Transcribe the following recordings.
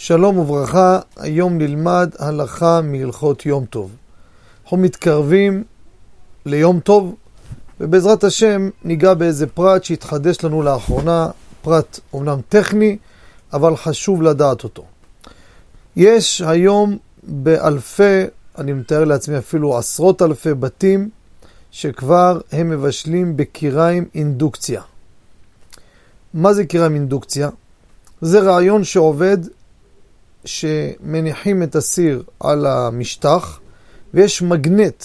שלום וברכה, היום נלמד הלכה מהלכות יום טוב. אנחנו מתקרבים ליום טוב, ובעזרת השם ניגע באיזה פרט שהתחדש לנו לאחרונה, פרט אומנם טכני, אבל חשוב לדעת אותו. יש היום באלפי, אני מתאר לעצמי אפילו עשרות אלפי בתים, שכבר הם מבשלים בקיריים אינדוקציה. מה זה קיריים אינדוקציה? זה רעיון שעובד שמניחים את הסיר על המשטח ויש מגנט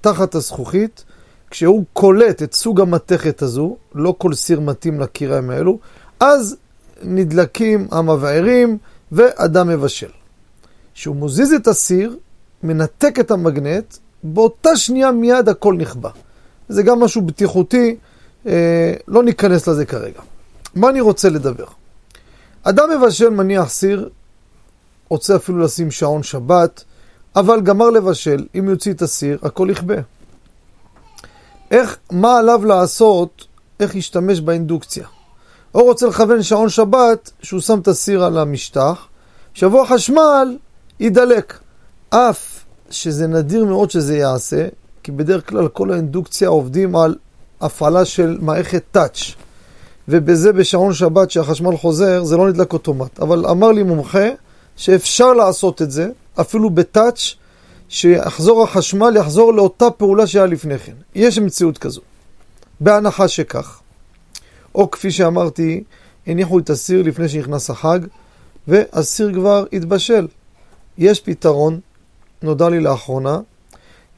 תחת הזכוכית, כשהוא קולט את סוג המתכת הזו, לא כל סיר מתאים לקיריים האלו, אז נדלקים המבערים ואדם מבשל. כשהוא מוזיז את הסיר, מנתק את המגנט, באותה שנייה מיד הכל נכבה. זה גם משהו בטיחותי, אה, לא ניכנס לזה כרגע. מה אני רוצה לדבר? אדם מבשל מניח סיר, רוצה אפילו לשים שעון שבת, אבל גמר לבשל, אם יוציא את הסיר, הכל יכבה. איך, מה עליו לעשות, איך ישתמש באינדוקציה? או רוצה לכוון שעון שבת, שהוא שם את הסיר על המשטח, שבוע חשמל, יידלק. אף שזה נדיר מאוד שזה יעשה, כי בדרך כלל כל האינדוקציה עובדים על הפעלה של מערכת טאץ'. ובזה בשעון שבת שהחשמל חוזר, זה לא נדלק אוטומט. אבל אמר לי מומחה שאפשר לעשות את זה, אפילו בטאץ', שיחזור החשמל, יחזור לאותה פעולה שהיה לפני כן. יש מציאות כזו. בהנחה שכך. או כפי שאמרתי, הניחו את הסיר לפני שנכנס החג, והסיר כבר התבשל. יש פתרון, נודע לי לאחרונה,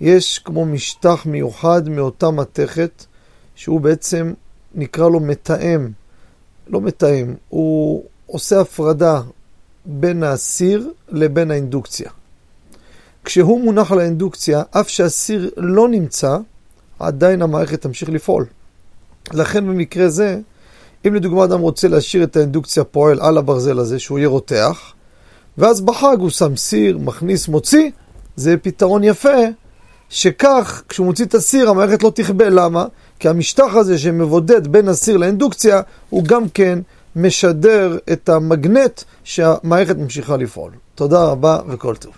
יש כמו משטח מיוחד מאותה מתכת, שהוא בעצם נקרא לו מתאם, לא מתאם, הוא עושה הפרדה בין הסיר לבין האינדוקציה. כשהוא מונח על האינדוקציה, אף שהסיר לא נמצא, עדיין המערכת תמשיך לפעול. לכן במקרה זה, אם לדוגמה אדם רוצה להשאיר את האינדוקציה פועל על הברזל הזה, שהוא יהיה רותח, ואז בחג הוא שם סיר, מכניס, מוציא, זה פתרון יפה, שכך, כשהוא מוציא את הסיר, המערכת לא תכבה. למה? כי המשטח הזה שמבודד בין הסיר לאינדוקציה, הוא גם כן משדר את המגנט שהמערכת ממשיכה לפעול. תודה רבה וכל טוב.